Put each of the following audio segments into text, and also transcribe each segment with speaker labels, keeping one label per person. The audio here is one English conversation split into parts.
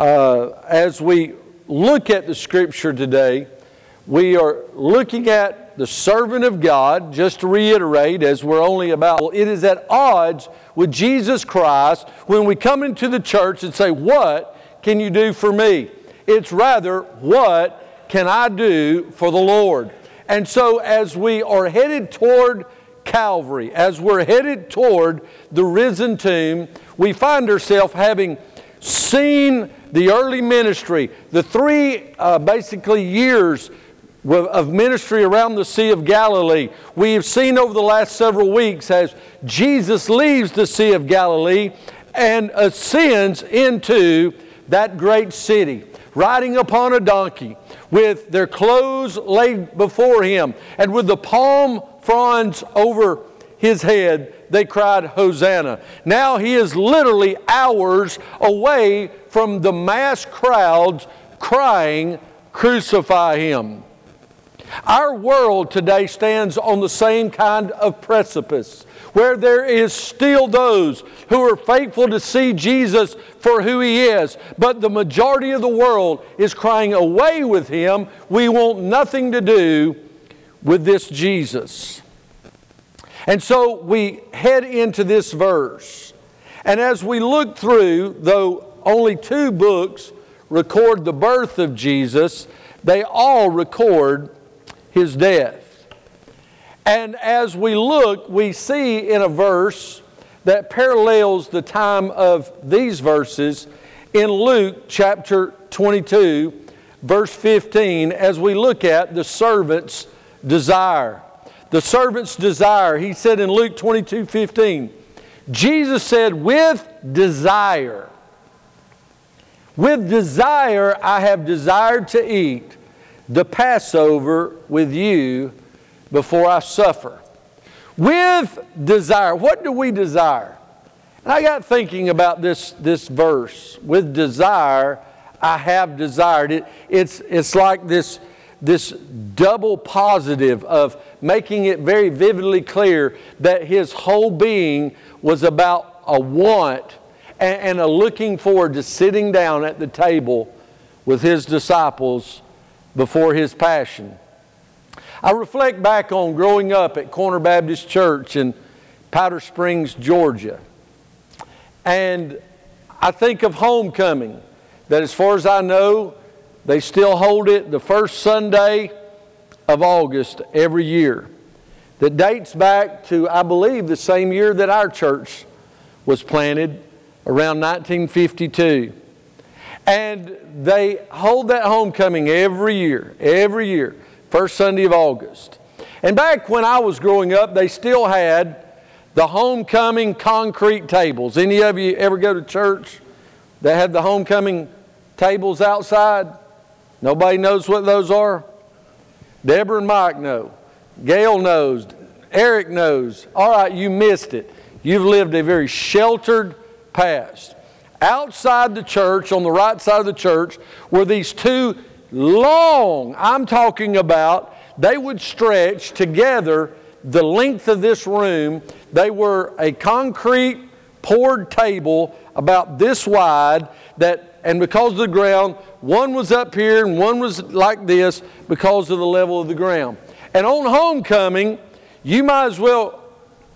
Speaker 1: uh, as we look at the scripture today, we are looking at the servant of God, just to reiterate, as we're only about, it is at odds with Jesus Christ when we come into the church and say, What can you do for me? It's rather, What can I do for the Lord? And so, as we are headed toward Calvary, as we're headed toward the risen tomb, we find ourselves having seen the early ministry, the three uh, basically years of ministry around the Sea of Galilee. We have seen over the last several weeks as Jesus leaves the Sea of Galilee and ascends into that great city, riding upon a donkey with their clothes laid before him and with the palm fronds over his head, they cried, Hosanna. Now he is literally hours away from the mass crowds crying, Crucify him. Our world today stands on the same kind of precipice where there is still those who are faithful to see Jesus for who he is, but the majority of the world is crying away with him. We want nothing to do with this Jesus. And so we head into this verse. And as we look through, though only two books record the birth of Jesus, they all record his death. And as we look, we see in a verse that parallels the time of these verses in Luke chapter 22, verse 15, as we look at the servant's desire. The servant's desire, he said in Luke 22 15, Jesus said, with desire. With desire I have desired to eat the Passover with you before I suffer. With desire. What do we desire? And I got thinking about this, this verse. With desire, I have desired. It, it's, it's like this, this double positive of making it very vividly clear that his whole being was about a want and, and a looking forward to sitting down at the table with his disciples before his passion. I reflect back on growing up at Corner Baptist Church in Powder Springs, Georgia. And I think of homecoming, that as far as I know, they still hold it the first Sunday of August every year. That dates back to, I believe, the same year that our church was planted, around 1952. And they hold that homecoming every year, every year, first Sunday of August. And back when I was growing up, they still had the homecoming concrete tables. Any of you ever go to church that had the homecoming tables outside? Nobody knows what those are? Deborah and Mike know. Gail knows. Eric knows. All right, you missed it. You've lived a very sheltered past outside the church, on the right side of the church, were these two long, I'm talking about, they would stretch together the length of this room. They were a concrete poured table about this wide that and because of the ground one was up here and one was like this because of the level of the ground and on homecoming you might as well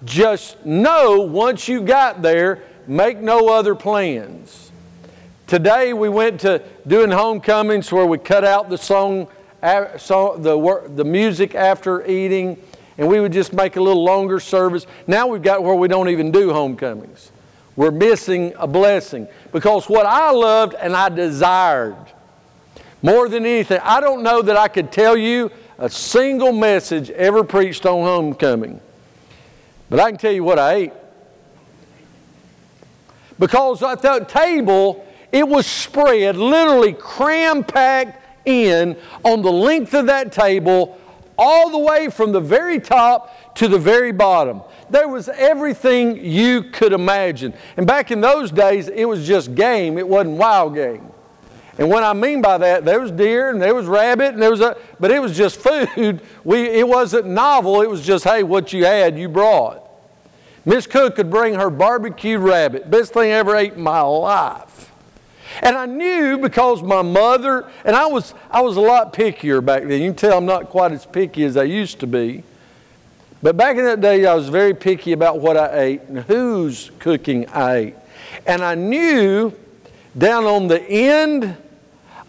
Speaker 1: just know once you got there make no other plans. Today we went to doing homecomings where we cut out the song, the, the music after eating, and we would just make a little longer service. Now we've got where we don't even do homecomings. We're missing a blessing because what I loved and I desired more than anything, I don't know that I could tell you a single message ever preached on homecoming. But I can tell you what I ate. Because at that table, it was spread, literally cram packed in on the length of that table, all the way from the very top to the very bottom. There was everything you could imagine. And back in those days, it was just game, it wasn't wild game. And what I mean by that, there was deer and there was rabbit and there was a, but it was just food. We, it wasn't novel. It was just, hey, what you had, you brought. Miss Cook could bring her barbecued rabbit, best thing I ever ate in my life. And I knew because my mother, and I was, I was a lot pickier back then. You can tell I'm not quite as picky as I used to be. But back in that day, I was very picky about what I ate and whose cooking I ate. And I knew down on the end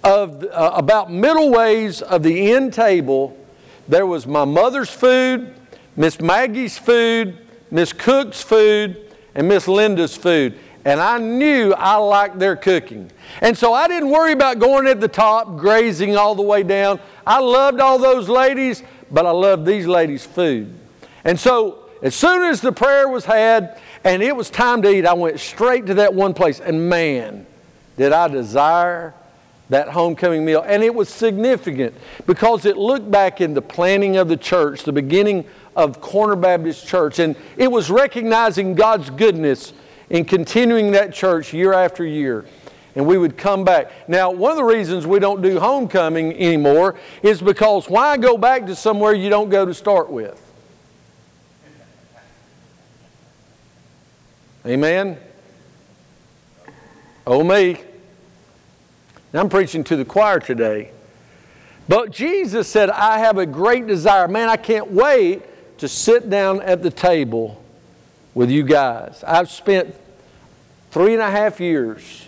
Speaker 1: of, uh, about middle ways of the end table, there was my mother's food, Miss Maggie's food, Miss Cook's food, and Miss Linda's food. And I knew I liked their cooking. And so I didn't worry about going at the top, grazing all the way down. I loved all those ladies, but I loved these ladies' food. And so as soon as the prayer was had and it was time to eat, I went straight to that one place. And man, did I desire that homecoming meal. And it was significant because it looked back in the planning of the church, the beginning of Corner Baptist Church. And it was recognizing God's goodness in continuing that church year after year. And we would come back. Now, one of the reasons we don't do homecoming anymore is because why go back to somewhere you don't go to start with? Amen? Oh, me. I'm preaching to the choir today. But Jesus said, I have a great desire. Man, I can't wait to sit down at the table with you guys. I've spent three and a half years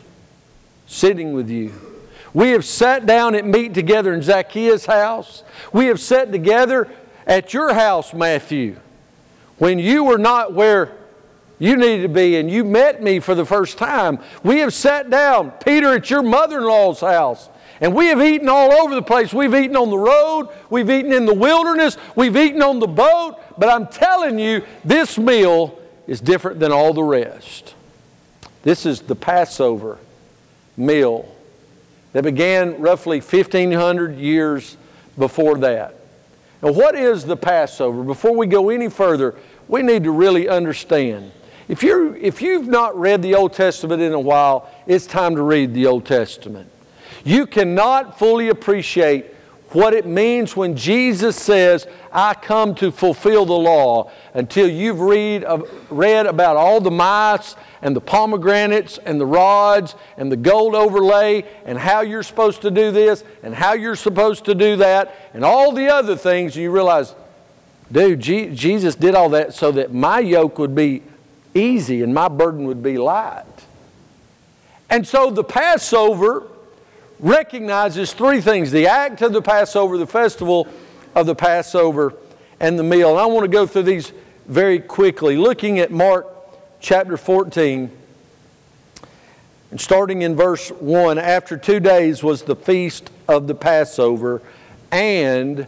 Speaker 1: sitting with you. We have sat down and meet together in Zacchaeus' house. We have sat together at your house, Matthew, when you were not where you needed to be, and you met me for the first time. We have sat down, Peter, at your mother in law's house. And we have eaten all over the place. We've eaten on the road, we've eaten in the wilderness, we've eaten on the boat. But I'm telling you, this meal is different than all the rest. This is the Passover meal that began roughly 1,500 years before that. Now, what is the Passover? Before we go any further, we need to really understand if, you're, if you've not read the Old Testament in a while, it's time to read the Old Testament. You cannot fully appreciate what it means when Jesus says, I come to fulfill the law, until you've read, uh, read about all the mice and the pomegranates and the rods and the gold overlay and how you're supposed to do this and how you're supposed to do that and all the other things, you realize, dude, G- Jesus did all that so that my yoke would be easy and my burden would be light. And so the Passover recognizes three things the act of the Passover, the festival of the Passover, and the meal. And I want to go through these very quickly. Looking at Mark chapter 14, and starting in verse 1 after two days was the feast of the Passover and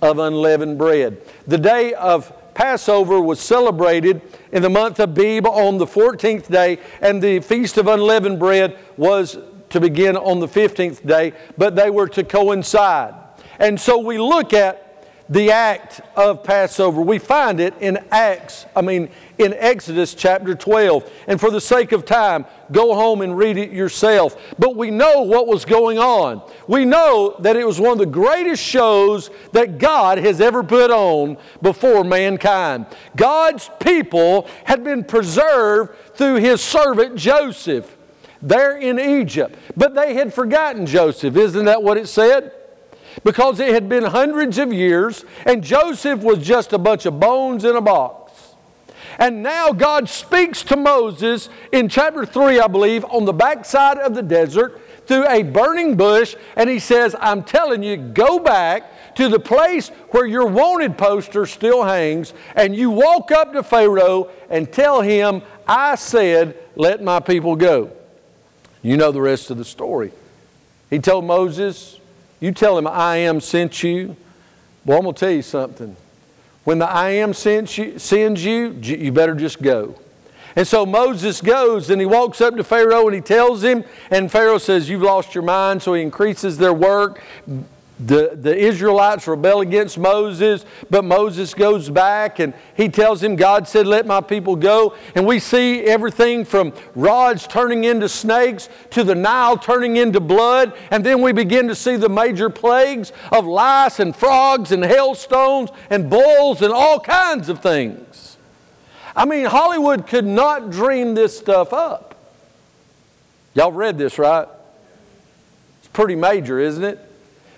Speaker 1: of unleavened bread. The day of Passover was celebrated in the month of Abib on the 14th day, and the Feast of Unleavened Bread was to begin on the 15th day, but they were to coincide. And so we look at the act of Passover. We find it in Acts, I mean, in Exodus chapter 12. And for the sake of time, go home and read it yourself. But we know what was going on. We know that it was one of the greatest shows that God has ever put on before mankind. God's people had been preserved through his servant Joseph there in Egypt. But they had forgotten Joseph. Isn't that what it said? Because it had been hundreds of years and Joseph was just a bunch of bones in a box. And now God speaks to Moses in chapter 3, I believe, on the backside of the desert through a burning bush, and he says, I'm telling you, go back to the place where your wanted poster still hangs, and you walk up to Pharaoh and tell him, I said, let my people go. You know the rest of the story. He told Moses, you tell him, I am sent you. Well, I'm going to tell you something. When the I am sends you, sends you, you better just go. And so Moses goes and he walks up to Pharaoh and he tells him, and Pharaoh says, You've lost your mind. So he increases their work. The, the Israelites rebel against Moses, but Moses goes back and he tells him, God said, Let my people go. And we see everything from rods turning into snakes to the Nile turning into blood. And then we begin to see the major plagues of lice and frogs and hailstones and bulls and all kinds of things. I mean, Hollywood could not dream this stuff up. Y'all read this, right? It's pretty major, isn't it?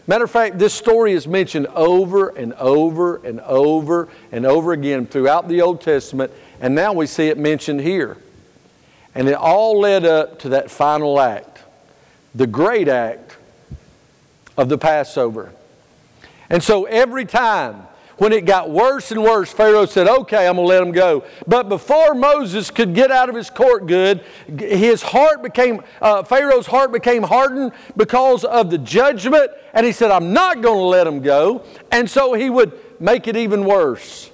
Speaker 1: Matter of fact, this story is mentioned over and over and over and over again throughout the Old Testament, and now we see it mentioned here. And it all led up to that final act, the great act of the Passover. And so every time when it got worse and worse, Pharaoh said, Okay, I'm going to let him go. But before Moses could get out of his court good, his heart became, uh, Pharaoh's heart became hardened because of the judgment. And he said, I'm not going to let him go. And so he would make it even worse.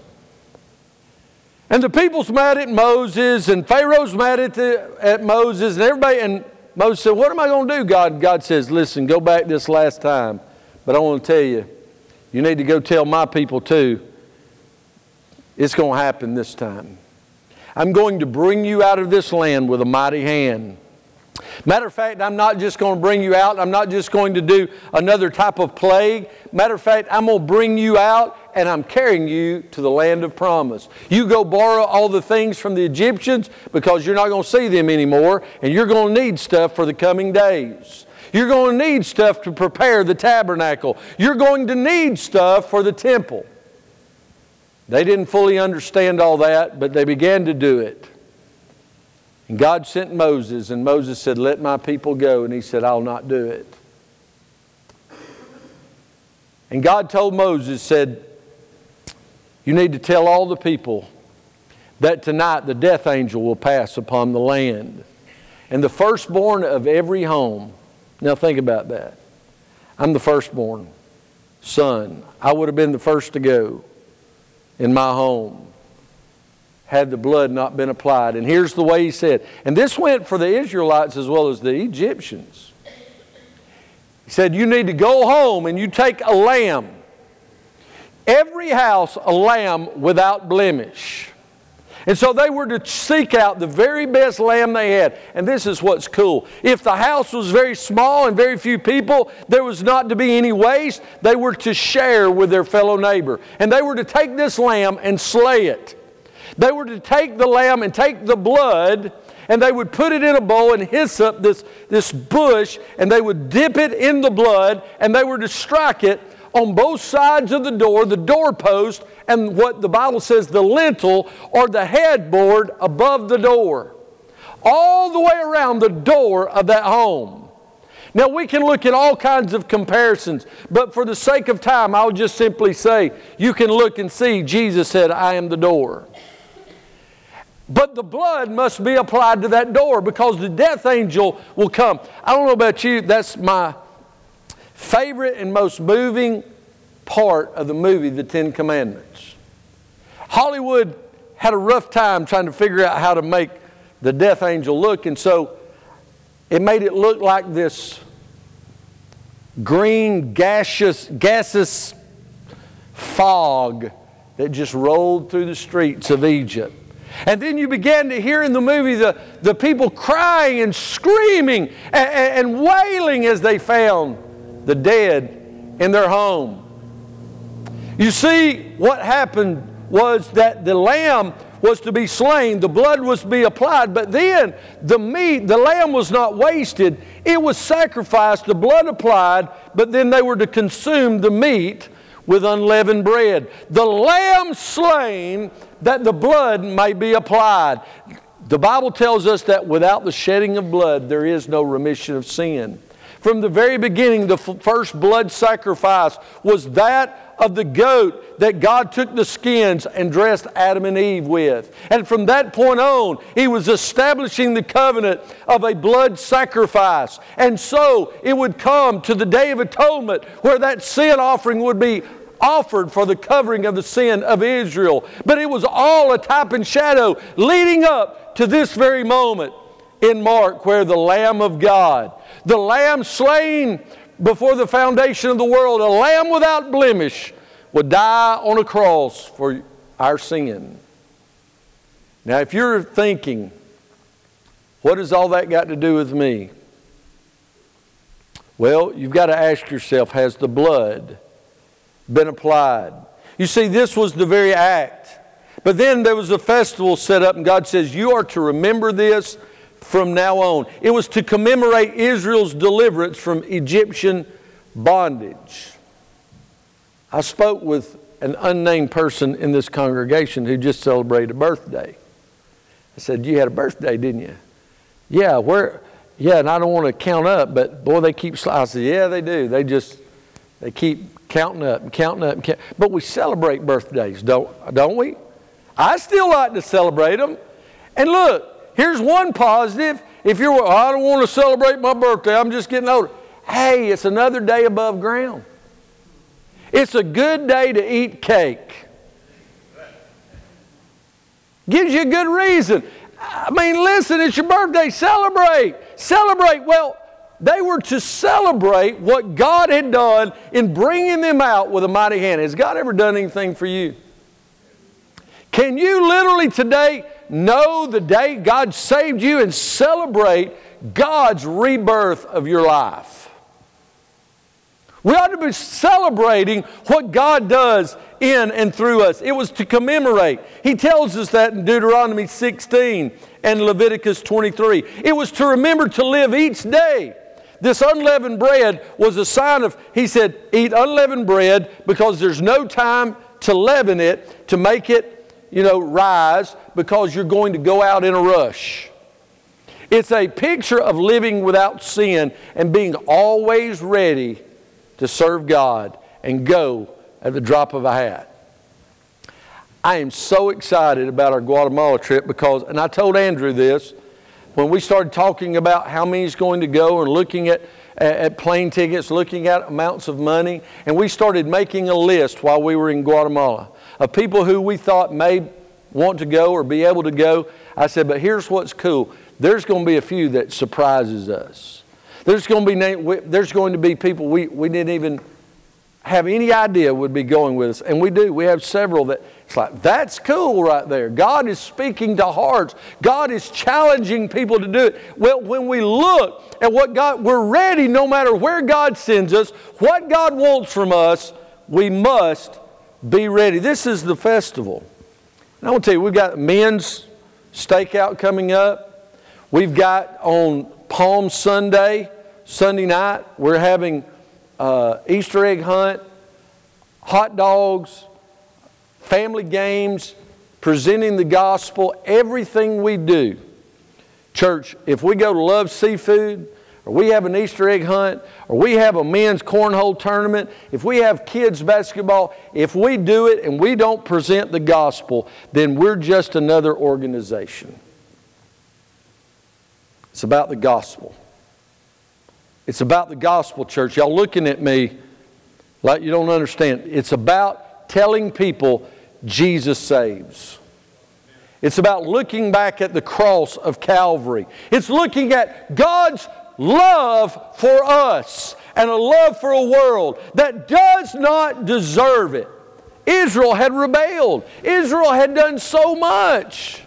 Speaker 1: And the people's mad at Moses, and Pharaoh's mad at, the, at Moses, and everybody. And Moses said, What am I going to do, God? God says, Listen, go back this last time. But I want to tell you, you need to go tell my people too. It's going to happen this time. I'm going to bring you out of this land with a mighty hand. Matter of fact, I'm not just going to bring you out. I'm not just going to do another type of plague. Matter of fact, I'm going to bring you out and I'm carrying you to the land of promise. You go borrow all the things from the Egyptians because you're not going to see them anymore and you're going to need stuff for the coming days. You're going to need stuff to prepare the tabernacle. You're going to need stuff for the temple. They didn't fully understand all that, but they began to do it. And God sent Moses, and Moses said, Let my people go. And he said, I'll not do it. And God told Moses, said, You need to tell all the people that tonight the death angel will pass upon the land. And the firstborn of every home now think about that. I'm the firstborn son. I would have been the first to go in my home had the blood not been applied. And here's the way he said, and this went for the Israelites as well as the Egyptians. He said, You need to go home and you take a lamb. Every house, a lamb without blemish. And so they were to seek out the very best lamb they had. And this is what's cool. If the house was very small and very few people, there was not to be any waste. They were to share with their fellow neighbor. And they were to take this lamb and slay it. They were to take the lamb and take the blood and they would put it in a bowl and hyssop this, this bush and they would dip it in the blood and they were to strike it on both sides of the door, the doorpost, and what the Bible says the lintel or the headboard above the door. All the way around the door of that home. Now, we can look at all kinds of comparisons, but for the sake of time, I'll just simply say you can look and see Jesus said, I am the door. But the blood must be applied to that door because the death angel will come. I don't know about you, that's my favorite and most moving part of the movie, The Ten Commandments. Hollywood had a rough time trying to figure out how to make the death angel look, and so it made it look like this green, gaseous, gaseous fog that just rolled through the streets of Egypt. And then you began to hear in the movie the, the people crying and screaming and, and wailing as they found the dead in their home. You see, what happened was that the lamb was to be slain, the blood was to be applied, but then the meat, the lamb was not wasted. It was sacrificed, the blood applied, but then they were to consume the meat with unleavened bread. The lamb slain that the blood may be applied. The Bible tells us that without the shedding of blood, there is no remission of sin. From the very beginning, the f- first blood sacrifice was that of the goat that God took the skins and dressed Adam and Eve with. And from that point on, He was establishing the covenant of a blood sacrifice. And so it would come to the Day of Atonement where that sin offering would be offered for the covering of the sin of Israel. But it was all a type and shadow leading up to this very moment in Mark where the Lamb of God, the Lamb slain before the foundation of the world, a lamb without blemish, would die on a cross for our sin. Now, if you're thinking, what has all that got to do with me? Well, you've got to ask yourself has the blood been applied? You see, this was the very act. But then there was a festival set up, and God says, You are to remember this from now on. It was to commemorate Israel's deliverance from Egyptian bondage. I spoke with an unnamed person in this congregation who just celebrated a birthday. I said, You had a birthday, didn't you? Yeah, where? Yeah, and I don't want to count up, but boy, they keep. I said, Yeah, they do. They just, they keep counting up and counting up. And count. But we celebrate birthdays, don't, don't we? I still like to celebrate them. And look, here's one positive. If you're, I don't want to celebrate my birthday, I'm just getting older. Hey, it's another day above ground. It's a good day to eat cake. Gives you a good reason. I mean, listen, it's your birthday. Celebrate. Celebrate. Well, they were to celebrate what God had done in bringing them out with a mighty hand. Has God ever done anything for you? Can you literally today know the day God saved you and celebrate God's rebirth of your life? We ought to be celebrating what God does in and through us. It was to commemorate. He tells us that in Deuteronomy 16 and Leviticus 23. It was to remember to live each day. This unleavened bread was a sign of, he said, eat unleavened bread because there's no time to leaven it, to make it, you know, rise because you're going to go out in a rush. It's a picture of living without sin and being always ready to serve God and go at the drop of a hat. I am so excited about our Guatemala trip because, and I told Andrew this, when we started talking about how many is going to go and looking at, at plane tickets, looking at amounts of money, and we started making a list while we were in Guatemala of people who we thought may want to go or be able to go. I said, but here's what's cool. There's going to be a few that surprises us. There's going to be, there's going to be people we, we didn't even have any idea would be going with us. And we do. We have several that it's like, that's cool right there. God is speaking to hearts. God is challenging people to do it. Well, when we look at what God, we're ready no matter where God sends us, what God wants from us, we must be ready. This is the festival. And I want to tell you, we've got men's stakeout coming up. We've got on Palm Sunday, Sunday night, we're having uh, Easter egg hunt, hot dogs, family games, presenting the gospel, everything we do. Church, if we go to Love Seafood, or we have an Easter egg hunt, or we have a men's cornhole tournament, if we have kids basketball, if we do it and we don't present the gospel, then we're just another organization. It's about the gospel. It's about the gospel, church. Y'all looking at me like you don't understand. It's about telling people Jesus saves. It's about looking back at the cross of Calvary. It's looking at God's love for us and a love for a world that does not deserve it. Israel had rebelled, Israel had done so much.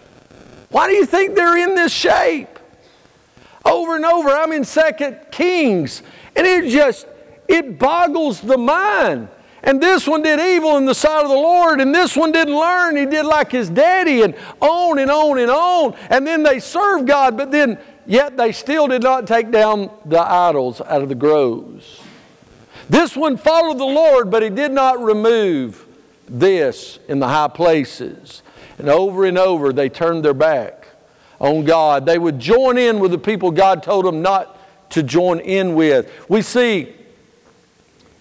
Speaker 1: Why do you think they're in this shape? Over and over, I'm in Second Kings, and it just it boggles the mind. And this one did evil in the sight of the Lord, and this one didn't learn. He did like his daddy, and on and on and on. And then they served God, but then yet they still did not take down the idols out of the groves. This one followed the Lord, but he did not remove this in the high places. And over and over they turned their back on God. They would join in with the people God told them not to join in with. We see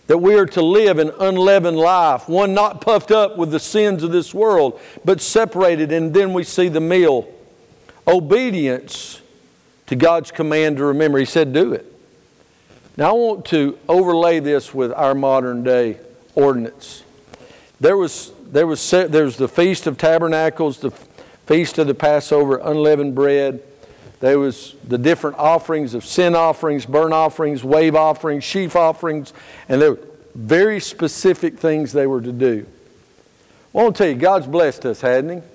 Speaker 1: that we are to live an unleavened life, one not puffed up with the sins of this world, but separated. And then we see the meal obedience to God's command to remember. He said, Do it. Now, I want to overlay this with our modern day ordinance. There was, there was, there was the Feast of Tabernacles, the feast of the Passover, unleavened bread. There was the different offerings of sin offerings, burnt offerings, wave offerings, sheaf offerings, and there were very specific things they were to do. I want to tell you, God's blessed us, hadn't He?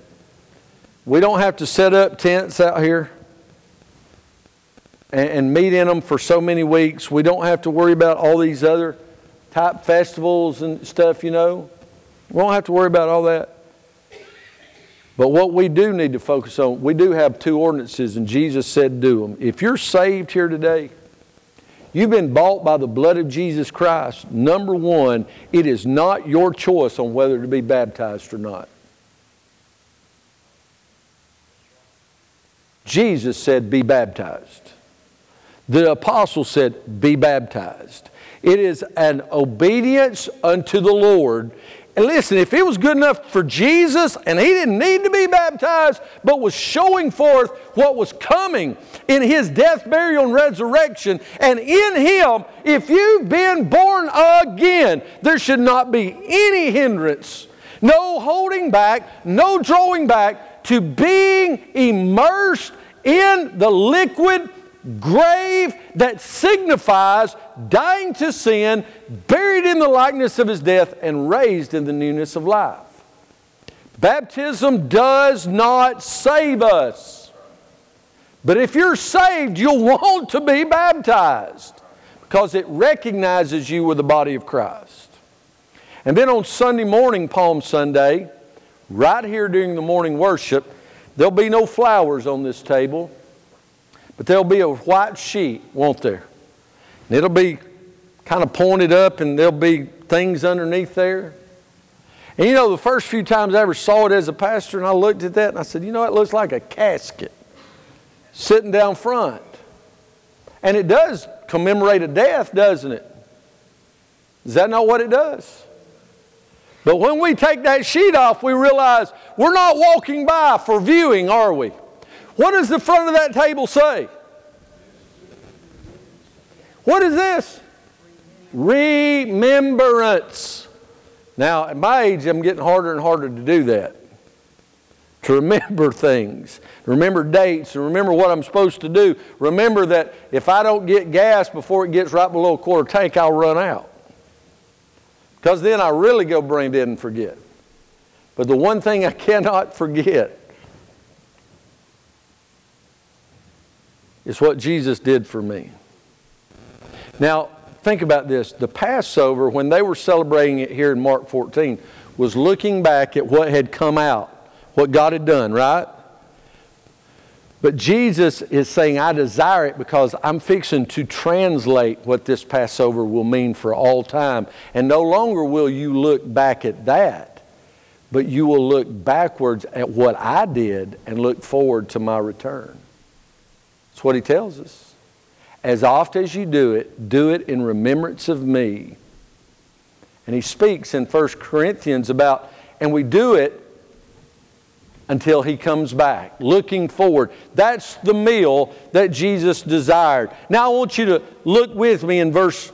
Speaker 1: We don't have to set up tents out here and, and meet in them for so many weeks. We don't have to worry about all these other type festivals and stuff, you know. We don't have to worry about all that. But what we do need to focus on, we do have two ordinances, and Jesus said, do them. If you're saved here today, you've been bought by the blood of Jesus Christ. Number one, it is not your choice on whether to be baptized or not. Jesus said, be baptized. The apostle said, be baptized. It is an obedience unto the Lord and listen, if it was good enough for Jesus and he didn't need to be baptized, but was showing forth what was coming in his death, burial, and resurrection, and in him, if you've been born again, there should not be any hindrance, no holding back, no drawing back to being immersed in the liquid grave that signifies dying to sin, buried in the likeness of his death, and raised in the newness of life. Baptism does not save us. But if you're saved, you'll want to be baptized because it recognizes you with the body of Christ. And then on Sunday morning, Palm Sunday, right here during the morning worship, there'll be no flowers on this table. But there'll be a white sheet, won't there? And it'll be kind of pointed up and there'll be things underneath there. And you know, the first few times I ever saw it as a pastor, and I looked at that and I said, you know, it looks like a casket sitting down front. And it does commemorate a death, doesn't it? Is that not what it does? But when we take that sheet off, we realize we're not walking by for viewing, are we? What does the front of that table say? What is this? Remembrance. Now, at my age, I'm getting harder and harder to do that. To remember things, remember dates, and remember what I'm supposed to do. Remember that if I don't get gas before it gets right below a quarter tank, I'll run out. Because then I really go brain dead and forget. But the one thing I cannot forget It's what Jesus did for me. Now, think about this. The Passover, when they were celebrating it here in Mark 14, was looking back at what had come out, what God had done, right? But Jesus is saying, I desire it because I'm fixing to translate what this Passover will mean for all time. And no longer will you look back at that, but you will look backwards at what I did and look forward to my return. That's what he tells us. As oft as you do it, do it in remembrance of me. And he speaks in 1 Corinthians about, and we do it until he comes back, looking forward. That's the meal that Jesus desired. Now I want you to look with me in verse,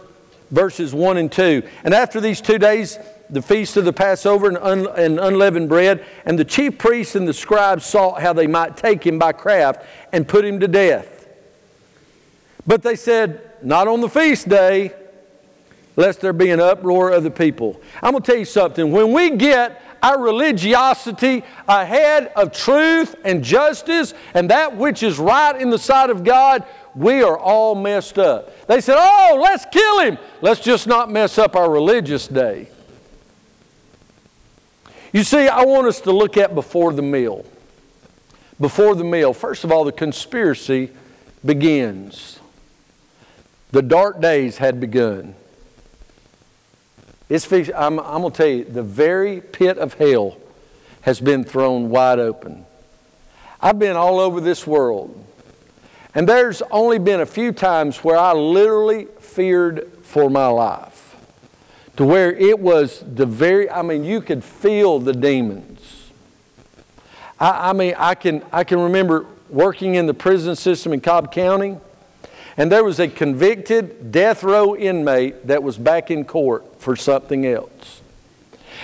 Speaker 1: verses 1 and 2. And after these two days, the feast of the Passover and, un, and, unleavened bread, and the chief priests and the scribes sought how they might take him by craft and put him to death. But they said, Not on the feast day, lest there be an uproar of the people. I'm going to tell you something. When we get our religiosity ahead of truth and justice and that which is right in the sight of God, we are all messed up. They said, Oh, let's kill him. Let's just not mess up our religious day. You see, I want us to look at before the meal. Before the meal, first of all, the conspiracy begins. The dark days had begun. It's, I'm, I'm going to tell you, the very pit of hell has been thrown wide open. I've been all over this world, and there's only been a few times where I literally feared for my life. To where it was the very, I mean, you could feel the demons. I, I mean, I can, I can remember working in the prison system in Cobb County and there was a convicted death row inmate that was back in court for something else.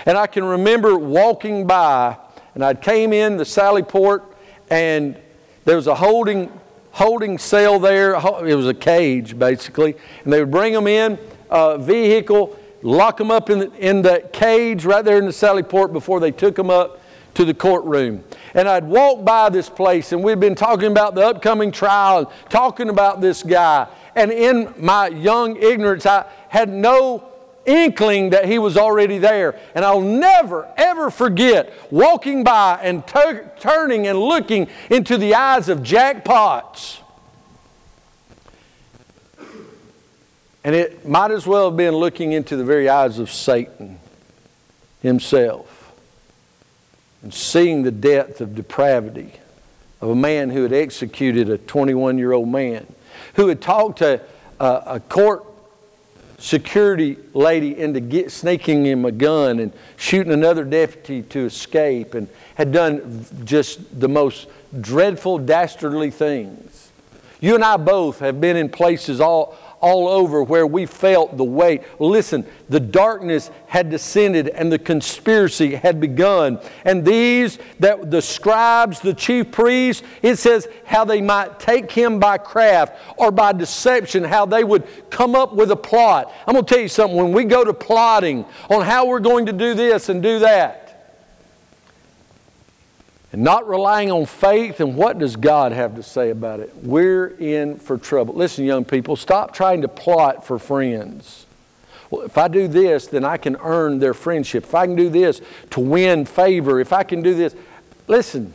Speaker 1: And I can remember walking by, and I came in the Sally Port, and there was a holding holding cell there. It was a cage, basically. And they would bring them in, a vehicle, lock them up in the, in the cage right there in the Sally Port before they took them up to the courtroom. And I'd walk by this place, and we'd been talking about the upcoming trial, and talking about this guy. And in my young ignorance, I had no inkling that he was already there. And I'll never, ever forget walking by and turning and looking into the eyes of Jack Potts. And it might as well have been looking into the very eyes of Satan himself and seeing the depth of depravity of a man who had executed a 21 year old man, who had talked to a, a court security lady into get, sneaking him a gun and shooting another deputy to escape and had done just the most dreadful, dastardly things. You and I both have been in places all, all over where we felt the weight. Listen, the darkness had descended and the conspiracy had begun. And these, that the scribes, the chief priests, it says how they might take him by craft or by deception, how they would come up with a plot. I'm going to tell you something. When we go to plotting on how we're going to do this and do that, and not relying on faith, and what does God have to say about it? We're in for trouble. Listen, young people, stop trying to plot for friends. Well, if I do this, then I can earn their friendship. If I can do this to win favor, if I can do this. Listen,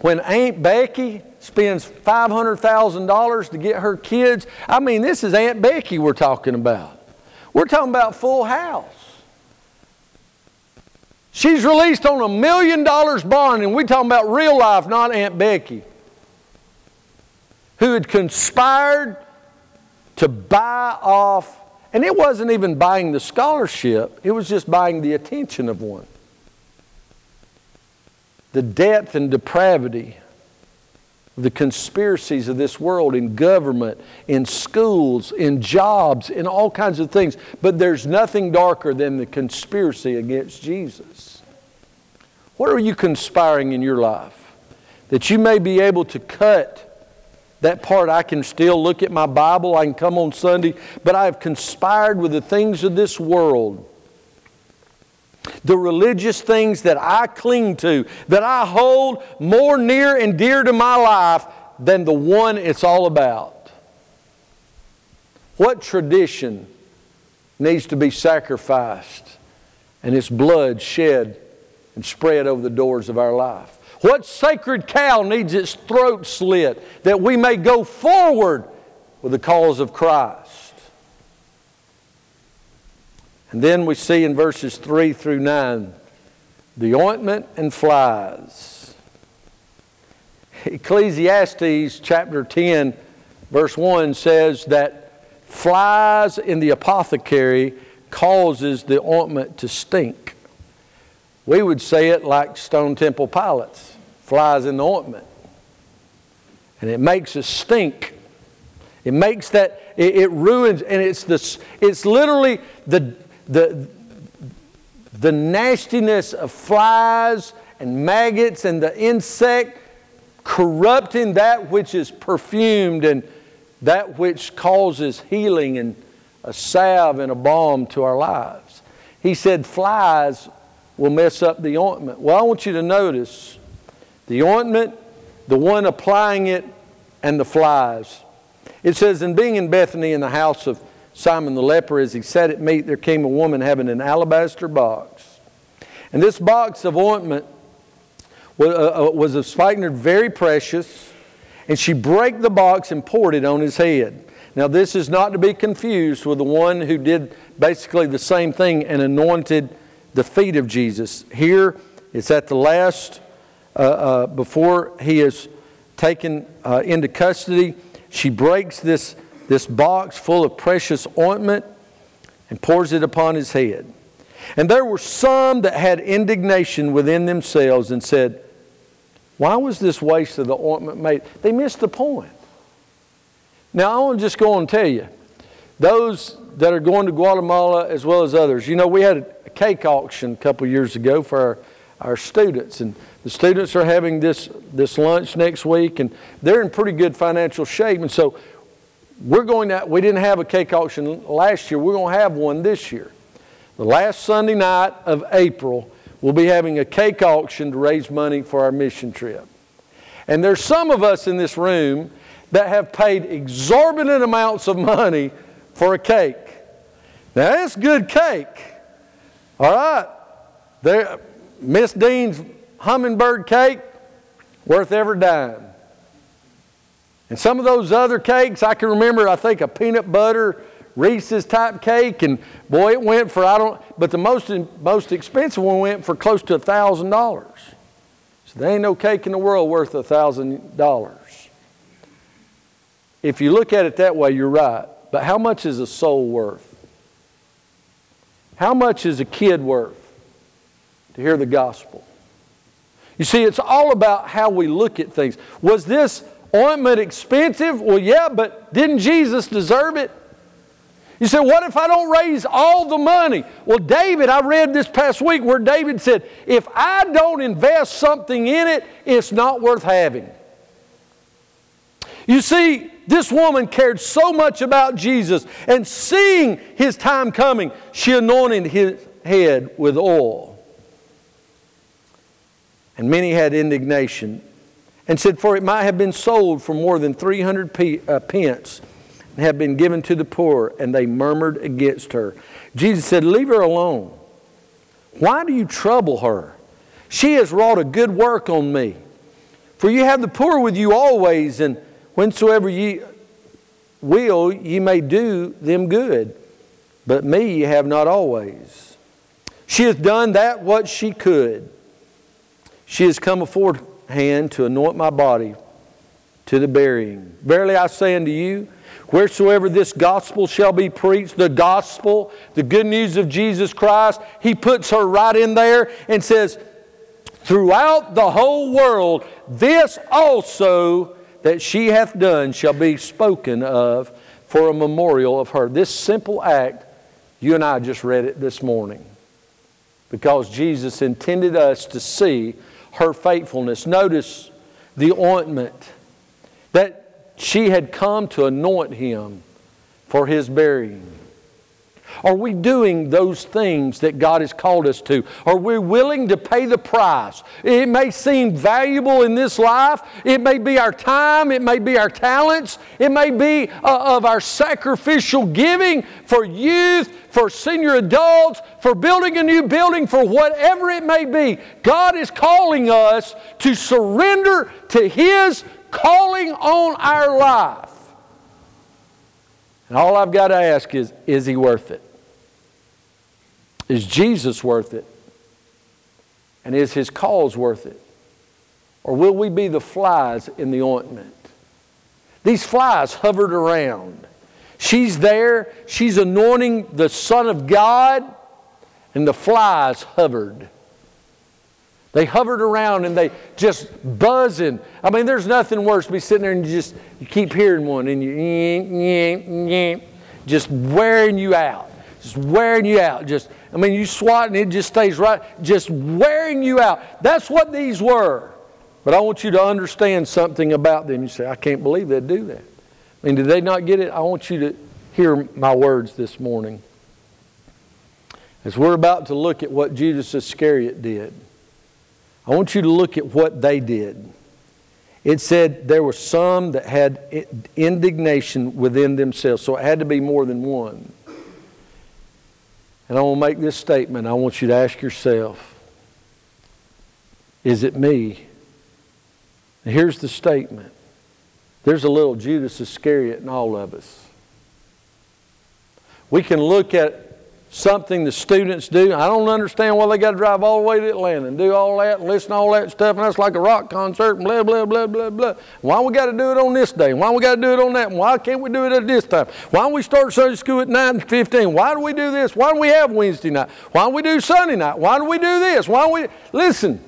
Speaker 1: when Aunt Becky spends $500,000 to get her kids, I mean, this is Aunt Becky we're talking about. We're talking about full house. She's released on a million dollars bond, and we're talking about real life, not Aunt Becky, who had conspired to buy off, and it wasn't even buying the scholarship, it was just buying the attention of one. The depth and depravity the conspiracies of this world in government, in schools, in jobs, in all kinds of things. But there's nothing darker than the conspiracy against Jesus. What are you conspiring in your life? That you may be able to cut that part. I can still look at my Bible, I can come on Sunday, but I have conspired with the things of this world the religious things that I cling to, that I hold more near and dear to my life than the one it's all about. What tradition needs to be sacrificed and its blood shed and spread over the doors of our life? What sacred cow needs its throat slit that we may go forward with the cause of Christ? And then we see in verses 3 through 9 the ointment and flies. Ecclesiastes chapter 10, verse 1 says that flies in the apothecary causes the ointment to stink. We would say it like Stone Temple Pilots flies in the ointment. And it makes a stink. It makes that, it, it ruins, and it's, the, it's literally the, the, the nastiness of flies and maggots and the insect corrupting that which is perfumed and that which causes healing and a salve and a balm to our lives. He said flies will mess up the ointment. Well, I want you to notice the ointment, the one applying it, and the flies. It says, in being in Bethany in the house of Simon the leper, as he sat at meat, there came a woman having an alabaster box. And this box of ointment was, uh, uh, was of spikenard very precious, and she brake the box and poured it on his head. Now, this is not to be confused with the one who did basically the same thing and anointed the feet of Jesus. Here, it's at the last, uh, uh, before he is taken uh, into custody. She breaks this this box full of precious ointment and pours it upon his head. And there were some that had indignation within themselves and said, Why was this waste of the ointment made? They missed the point. Now, I want to just go and tell you, those that are going to Guatemala as well as others, you know, we had a cake auction a couple years ago for our, our students, and the students are having this, this lunch next week, and they're in pretty good financial shape. And so we're going to, we didn't have a cake auction last year. We're going to have one this year. The last Sunday night of April, we'll be having a cake auction to raise money for our mission trip. And there's some of us in this room that have paid exorbitant amounts of money for a cake. Now, that's good cake. All right. There, Miss Dean's hummingbird cake, worth every dime. And some of those other cakes, I can remember, I think a peanut butter Reese's type cake, and boy, it went for, I don't, but the most, most expensive one went for close to a $1,000. So there ain't no cake in the world worth a $1,000. If you look at it that way, you're right. But how much is a soul worth? How much is a kid worth to hear the gospel? You see, it's all about how we look at things. Was this ointment expensive? Well, yeah, but didn't Jesus deserve it? You say, what if I don't raise all the money? Well, David, I read this past week where David said, if I don't invest something in it, it's not worth having. You see, this woman cared so much about Jesus, and seeing his time coming, she anointed his head with oil. And many had indignation and said, For it might have been sold for more than 300 p- uh, pence and have been given to the poor. And they murmured against her. Jesus said, Leave her alone. Why do you trouble her? She has wrought a good work on me. For you have the poor with you always, and whensoever ye will, ye may do them good. But me ye have not always. She hath done that what she could. She has come aforehand to anoint my body to the burying. Verily I say unto you, wheresoever this gospel shall be preached, the gospel, the good news of Jesus Christ, he puts her right in there and says, throughout the whole world, this also that she hath done shall be spoken of for a memorial of her. This simple act, you and I just read it this morning because Jesus intended us to see her faithfulness. Notice the ointment that she had come to anoint him for his burying. Are we doing those things that God has called us to? Are we willing to pay the price? It may seem valuable in this life. It may be our time. It may be our talents. It may be uh, of our sacrificial giving for youth, for senior adults, for building a new building, for whatever it may be. God is calling us to surrender to His calling on our life. And all I've got to ask is, is he worth it? Is Jesus worth it? And is his cause worth it? Or will we be the flies in the ointment? These flies hovered around. She's there, she's anointing the Son of God, and the flies hovered. They hovered around and they just buzzing. I mean, there's nothing worse be sitting there and you just you keep hearing one and you just wearing you out. Just wearing you out. Just I mean, you swat and it just stays right, just wearing you out. That's what these were. But I want you to understand something about them. You say, I can't believe they'd do that. I mean, did they not get it? I want you to hear my words this morning. As we're about to look at what Judas Iscariot did. I want you to look at what they did. It said there were some that had indignation within themselves, so it had to be more than one. And I want to make this statement. I want you to ask yourself Is it me? And here's the statement there's a little Judas Iscariot in all of us. We can look at something the students do. I don't understand why they got to drive all the way to Atlanta and do all that and listen to all that stuff, and that's like a rock concert and blah, blah, blah, blah, blah. Why we got to do it on this day? Why we got to do it on that? why can't we do it at this time? Why don't we start Sunday school at 9.15? Why do we do this? Why do we have Wednesday night? Why do we do Sunday night? Why do we do this? Why don't we... Listen.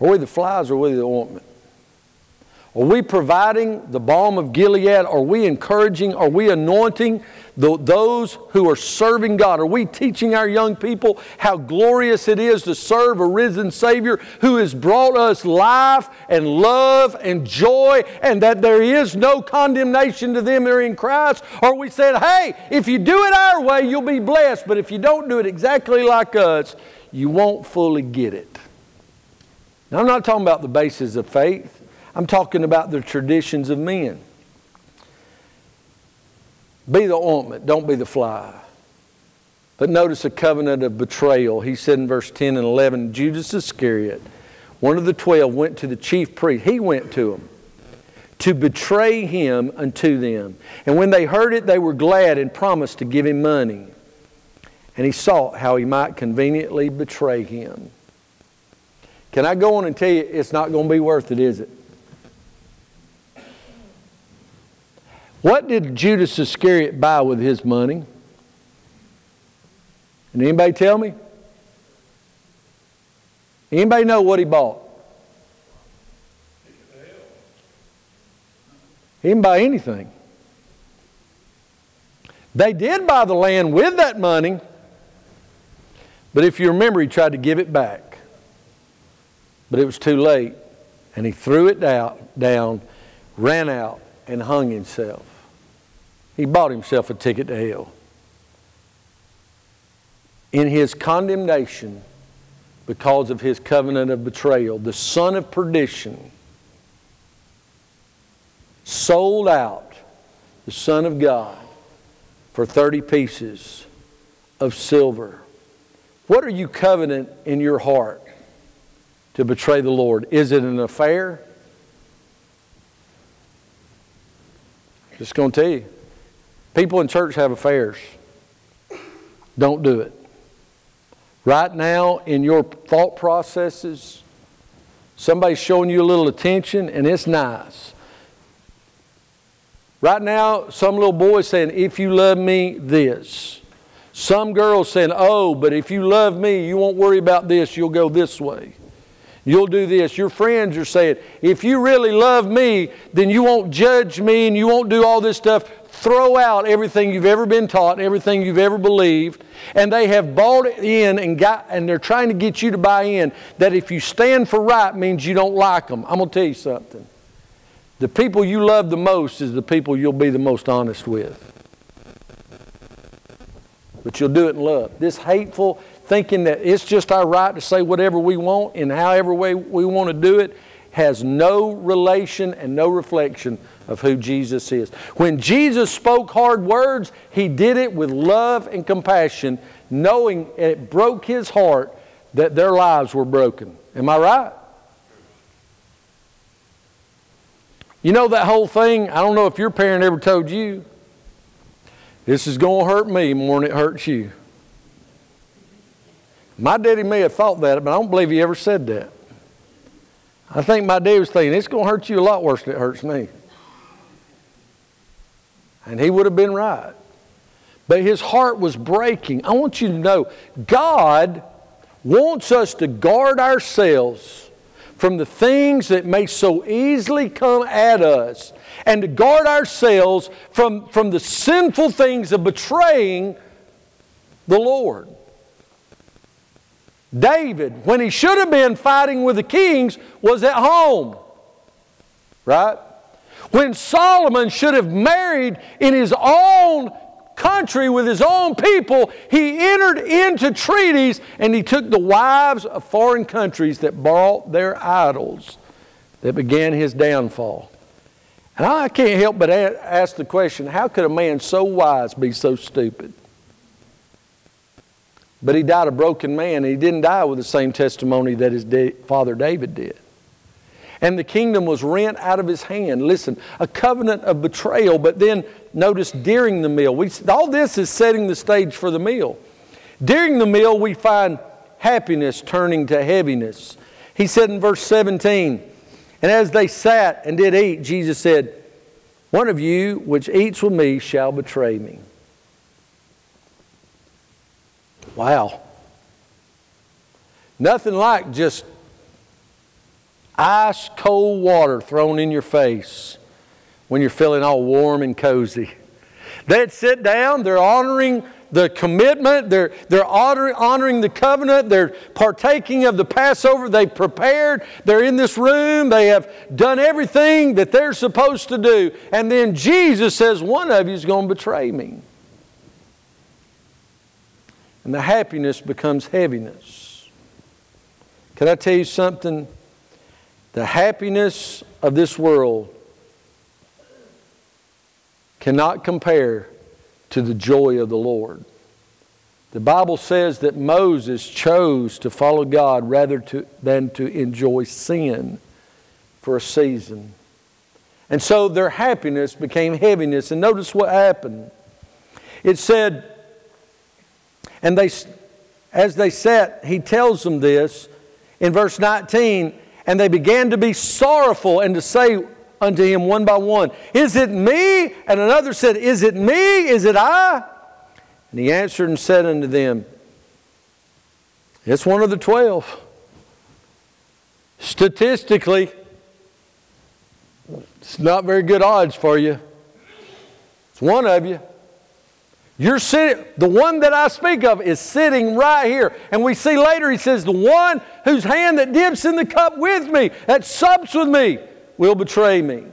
Speaker 1: Are we the flies or are we the ointment? Are we providing the balm of Gilead? Are we encouraging? Are we anointing the, those who are serving God? Are we teaching our young people how glorious it is to serve a risen Savior who has brought us life and love and joy and that there is no condemnation to them that are in Christ? Or we said, hey, if you do it our way, you'll be blessed, but if you don't do it exactly like us, you won't fully get it. Now, I'm not talking about the basis of faith. I'm talking about the traditions of men. Be the ointment, don't be the fly. But notice a covenant of betrayal. He said in verse 10 and 11 Judas Iscariot, one of the twelve, went to the chief priest. He went to him to betray him unto them. And when they heard it, they were glad and promised to give him money. And he sought how he might conveniently betray him. Can I go on and tell you it's not going to be worth it, is it? What did Judas Iscariot buy with his money? And anybody tell me? Anybody know what he bought? He didn't buy anything. They did buy the land with that money, but if you remember, he tried to give it back. But it was too late, and he threw it down, down ran out, and hung himself. He bought himself a ticket to hell. In his condemnation, because of his covenant of betrayal, the son of perdition sold out the Son of God for 30 pieces of silver. What are you covenant in your heart to betray the Lord? Is it an affair? Just going to tell you. People in church have affairs. Don't do it. Right now, in your thought processes, somebody's showing you a little attention and it's nice. Right now, some little boy saying, If you love me, this. Some girls saying, Oh, but if you love me, you won't worry about this, you'll go this way. You'll do this. Your friends are saying, If you really love me, then you won't judge me and you won't do all this stuff. Throw out everything you've ever been taught, everything you've ever believed, and they have bought it in and got and they're trying to get you to buy in that if you stand for right means you don't like them. I'm gonna tell you something. The people you love the most is the people you'll be the most honest with. But you'll do it in love. This hateful thinking that it's just our right to say whatever we want in however way we want to do it has no relation and no reflection of who Jesus is. When Jesus spoke hard words, he did it with love and compassion, knowing it broke his heart that their lives were broken. Am I right? You know that whole thing? I don't know if your parent ever told you, this is going to hurt me more than it hurts you. My daddy may have thought that, but I don't believe he ever said that. I think my dad was thinking, it's going to hurt you a lot worse than it hurts me. And he would have been right. But his heart was breaking. I want you to know God wants us to guard ourselves from the things that may so easily come at us and to guard ourselves from, from the sinful things of betraying the Lord. David, when he should have been fighting with the kings, was at home. Right? When Solomon should have married in his own country with his own people, he entered into treaties and he took the wives of foreign countries that brought their idols that began his downfall. And I can't help but ask the question how could a man so wise be so stupid? But he died a broken man, and he didn't die with the same testimony that his father David did and the kingdom was rent out of his hand. Listen, a covenant of betrayal, but then notice during the meal. We, all this is setting the stage for the meal. During the meal, we find happiness turning to heaviness. He said in verse 17, And as they sat and did eat, Jesus said, One of you which eats with me shall betray me. Wow. Nothing like just ice cold water thrown in your face when you're feeling all warm and cozy. They'd sit down, they're honoring the commitment, they're, they're honoring, the covenant, they're partaking of the Passover, they've prepared, they're in this room, they have done everything that they're supposed to do. And then Jesus says, One of you is going to betray me. And the happiness becomes heaviness. Can I tell you something? The happiness of this world cannot compare to the joy of the Lord. The Bible says that Moses chose to follow God rather to, than to enjoy sin for a season. And so their happiness became heaviness. And notice what happened. It said, and they, as they sat, he tells them this in verse 19, and they began to be sorrowful and to say unto him one by one, Is it me? And another said, Is it me? Is it I? And he answered and said unto them, It's one of the twelve. Statistically, it's not very good odds for you. It's one of you. You're sitting, the one that I speak of is sitting right here. And we see later he says, The one whose hand that dips in the cup with me, that sups with me, will betray me.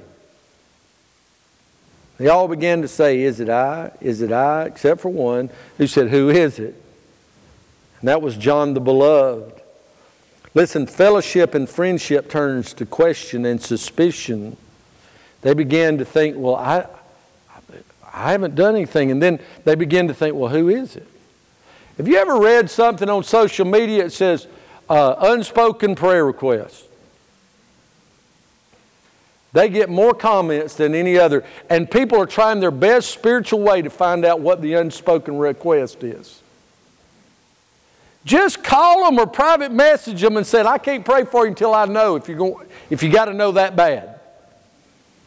Speaker 1: They all began to say, Is it I? Is it I? Except for one who said, Who is it? And that was John the Beloved. Listen, fellowship and friendship turns to question and suspicion. They began to think, Well, I, I haven't done anything. And then they begin to think, well, who is it? Have you ever read something on social media that says uh, unspoken prayer requests? They get more comments than any other. And people are trying their best spiritual way to find out what the unspoken request is. Just call them or private message them and say, I can't pray for you until I know if, you're going, if you got to know that bad.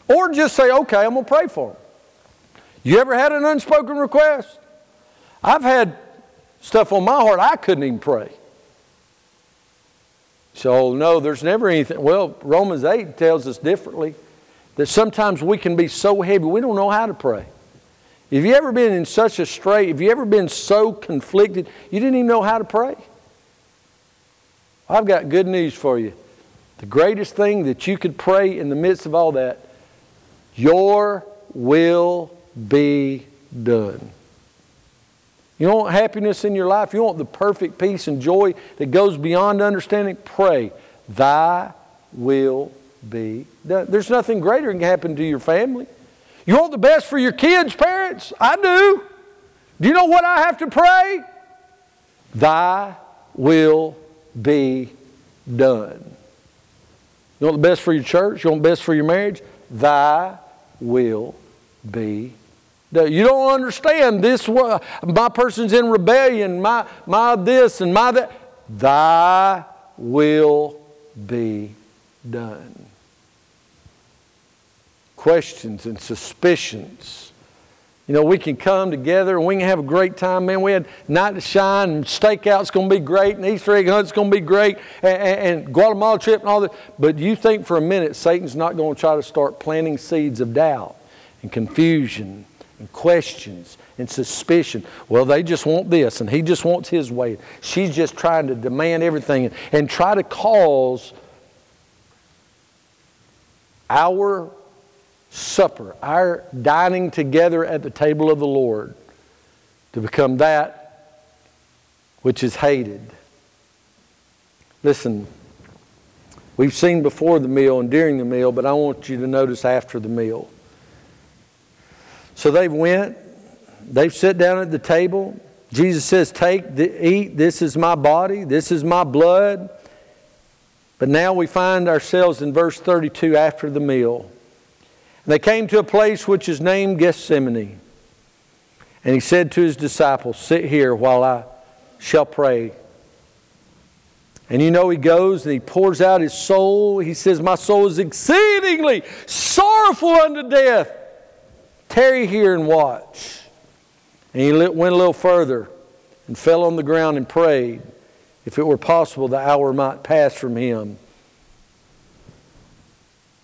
Speaker 1: Or just say, okay, I'm going to pray for them. You ever had an unspoken request? I've had stuff on my heart I couldn't even pray. So, no, there's never anything. Well, Romans 8 tells us differently that sometimes we can be so heavy we don't know how to pray. Have you ever been in such a strait? Have you ever been so conflicted you didn't even know how to pray? I've got good news for you. The greatest thing that you could pray in the midst of all that, your will be done. You want happiness in your life? You want the perfect peace and joy that goes beyond understanding? Pray, Thy will be done. There's nothing greater can happen to your family. You want the best for your kids, parents? I do. Do you know what I have to pray? Thy will be done. You want the best for your church? You want the best for your marriage? Thy will be you don't understand this. My person's in rebellion. My, my this and my that. Thy will be done. Questions and suspicions. You know, we can come together and we can have a great time, man. We had Night to Shine and Stakeout's going to be great and Easter egg hunt's going to be great and, and, and Guatemala trip and all that. But you think for a minute Satan's not going to try to start planting seeds of doubt and confusion and questions and suspicion. Well, they just want this, and he just wants his way. She's just trying to demand everything and try to cause our supper, our dining together at the table of the Lord, to become that which is hated. Listen, we've seen before the meal and during the meal, but I want you to notice after the meal. So they went, they've sat down at the table. Jesus says, Take, the, eat, this is my body, this is my blood. But now we find ourselves in verse 32 after the meal. And they came to a place which is named Gethsemane. And he said to his disciples, Sit here while I shall pray. And you know, he goes and he pours out his soul. He says, My soul is exceedingly sorrowful unto death. Tarry here and watch. And he went a little further and fell on the ground and prayed. If it were possible, the hour might pass from him.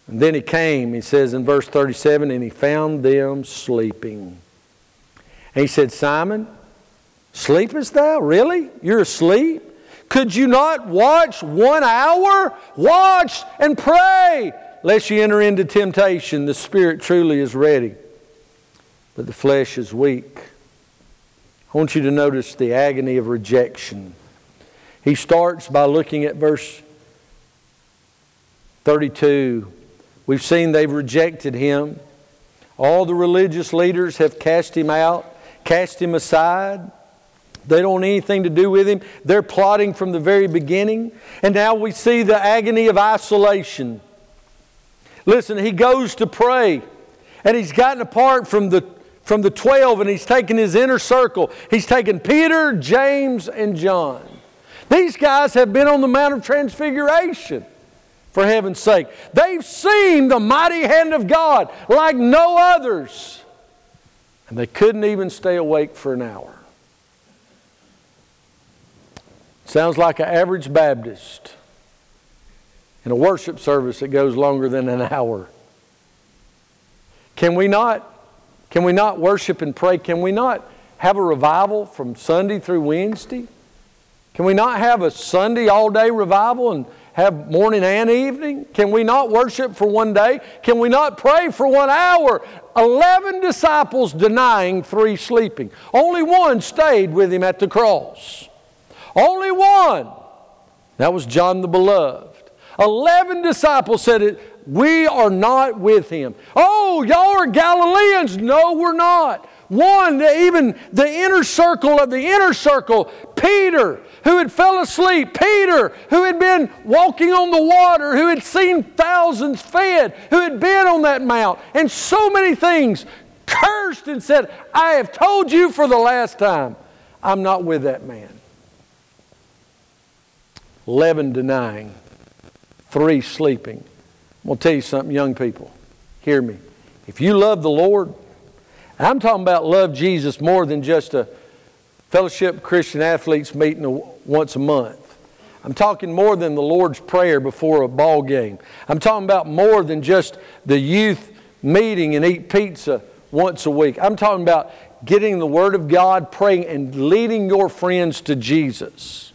Speaker 1: And then he came, he says in verse 37, and he found them sleeping. And he said, Simon, sleepest thou? Really? You're asleep? Could you not watch one hour? Watch and pray, lest you enter into temptation. The spirit truly is ready but the flesh is weak. I want you to notice the agony of rejection. He starts by looking at verse 32. We've seen they've rejected him. All the religious leaders have cast him out, cast him aside. They don't want anything to do with him. They're plotting from the very beginning. And now we see the agony of isolation. Listen, he goes to pray, and he's gotten apart from the, from the 12, and he's taken his inner circle. He's taken Peter, James, and John. These guys have been on the Mount of Transfiguration, for heaven's sake. They've seen the mighty hand of God like no others, and they couldn't even stay awake for an hour. Sounds like an average Baptist in a worship service that goes longer than an hour. Can we not? Can we not worship and pray? Can we not have a revival from Sunday through Wednesday? Can we not have a Sunday all day revival and have morning and evening? Can we not worship for one day? Can we not pray for one hour? Eleven disciples denying, three sleeping. Only one stayed with him at the cross. Only one. That was John the Beloved. Eleven disciples said it. We are not with him. Oh, y'all are Galileans. No, we're not. One, even the inner circle of the inner circle, Peter, who had fell asleep, Peter, who had been walking on the water, who had seen thousands fed, who had been on that mount, and so many things, cursed and said, I have told you for the last time, I'm not with that man. 11 denying, 3 sleeping. I'm going to tell you something, young people. Hear me. If you love the Lord, I'm talking about love Jesus more than just a fellowship Christian athletes meeting once a month. I'm talking more than the Lord's Prayer before a ball game. I'm talking about more than just the youth meeting and eat pizza once a week. I'm talking about getting the Word of God, praying, and leading your friends to Jesus.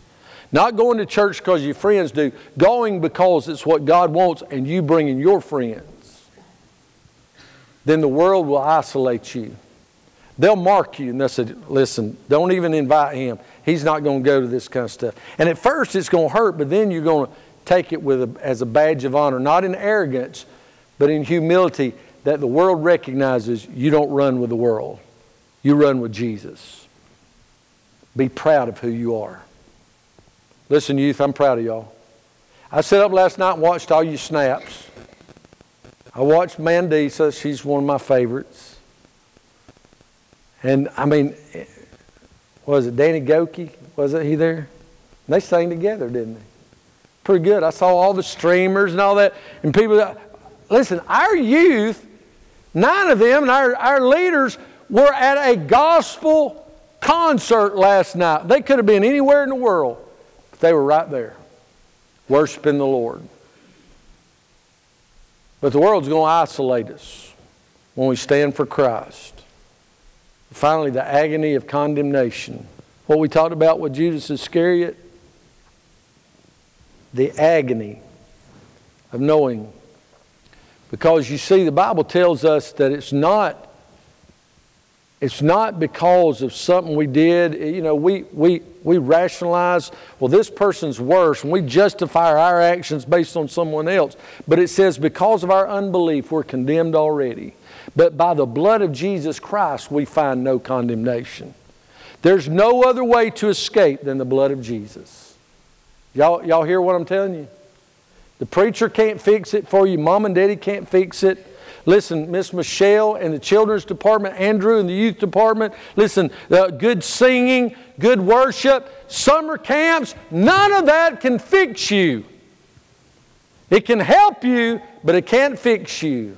Speaker 1: Not going to church because your friends do, going because it's what God wants and you bringing your friends. Then the world will isolate you. They'll mark you and they'll say, listen, don't even invite him. He's not going to go to this kind of stuff. And at first it's going to hurt, but then you're going to take it with a, as a badge of honor, not in arrogance, but in humility that the world recognizes you don't run with the world. You run with Jesus. Be proud of who you are. Listen, youth, I'm proud of y'all. I sat up last night and watched all you snaps. I watched Mandisa. She's one of my favorites. And I mean, was it Danny Gokey? Was it he there? they sang together, didn't they? Pretty good. I saw all the streamers and all that. And people, that, listen, our youth, nine of them, and our, our leaders were at a gospel concert last night. They could have been anywhere in the world. They were right there, worshiping the Lord. But the world's going to isolate us when we stand for Christ. Finally, the agony of condemnation. What we talked about with Judas Iscariot, the agony of knowing. Because you see, the Bible tells us that it's not it's not because of something we did. You know, we, we, we rationalize, well, this person's worse, and we justify our actions based on someone else. But it says, because of our unbelief, we're condemned already. But by the blood of Jesus Christ, we find no condemnation. There's no other way to escape than the blood of Jesus. Y'all, y'all hear what I'm telling you? The preacher can't fix it for you, mom and daddy can't fix it. Listen, Miss Michelle and the children's department, Andrew and the youth department. Listen, uh, good singing, good worship, summer camps, none of that can fix you. It can help you, but it can't fix you.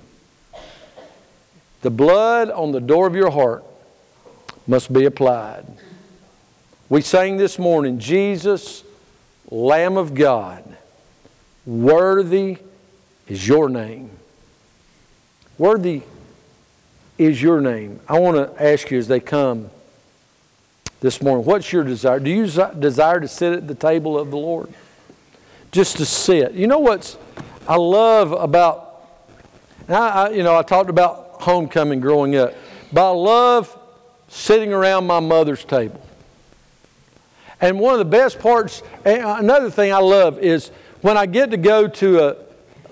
Speaker 1: The blood on the door of your heart must be applied. We sang this morning, Jesus, Lamb of God, worthy is your name. Worthy is your name. I want to ask you as they come this morning, what's your desire? Do you desire to sit at the table of the Lord? Just to sit. You know what's I love about, I, I, you know, I talked about homecoming growing up, but I love sitting around my mother's table. And one of the best parts, another thing I love is when I get to go to a,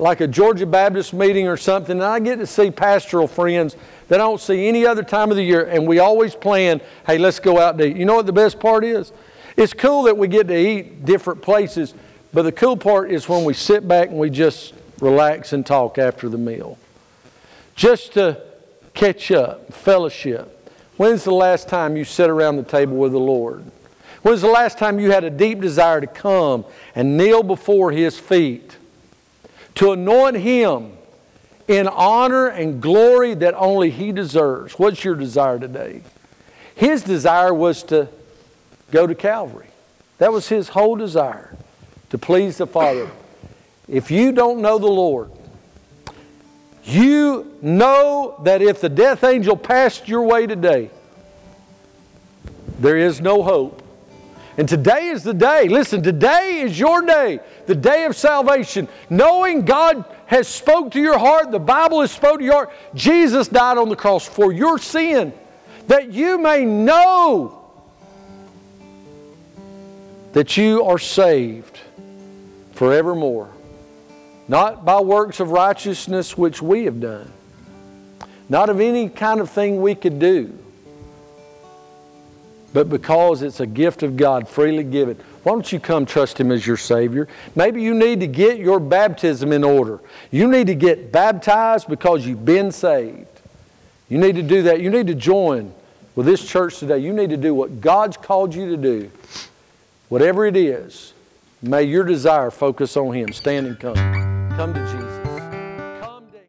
Speaker 1: like a Georgia Baptist meeting or something, and I get to see pastoral friends that I don't see any other time of the year, and we always plan, hey, let's go out to eat. You know what the best part is? It's cool that we get to eat different places, but the cool part is when we sit back and we just relax and talk after the meal. Just to catch up, fellowship. When's the last time you sat around the table with the Lord? When's the last time you had a deep desire to come and kneel before His feet? To anoint Him in honor and glory that only He deserves. What's your desire today? His desire was to go to Calvary. That was His whole desire, to please the Father. If you don't know the Lord, you know that if the death angel passed your way today, there is no hope. And today is the day. Listen, today is your day, the day of salvation. Knowing God has spoke to your heart, the Bible has spoke to your heart. Jesus died on the cross for your sin, that you may know that you are saved forevermore not by works of righteousness which we have done, not of any kind of thing we could do, but because it's a gift of God freely given. Why don't you come trust Him as your Savior? Maybe you need to get your baptism in order. You need to get baptized because you've been saved. You need to do that. You need to join with this church today. You need to do what God's called you to do. Whatever it is, may your desire focus on Him. Stand and come. Come to Jesus.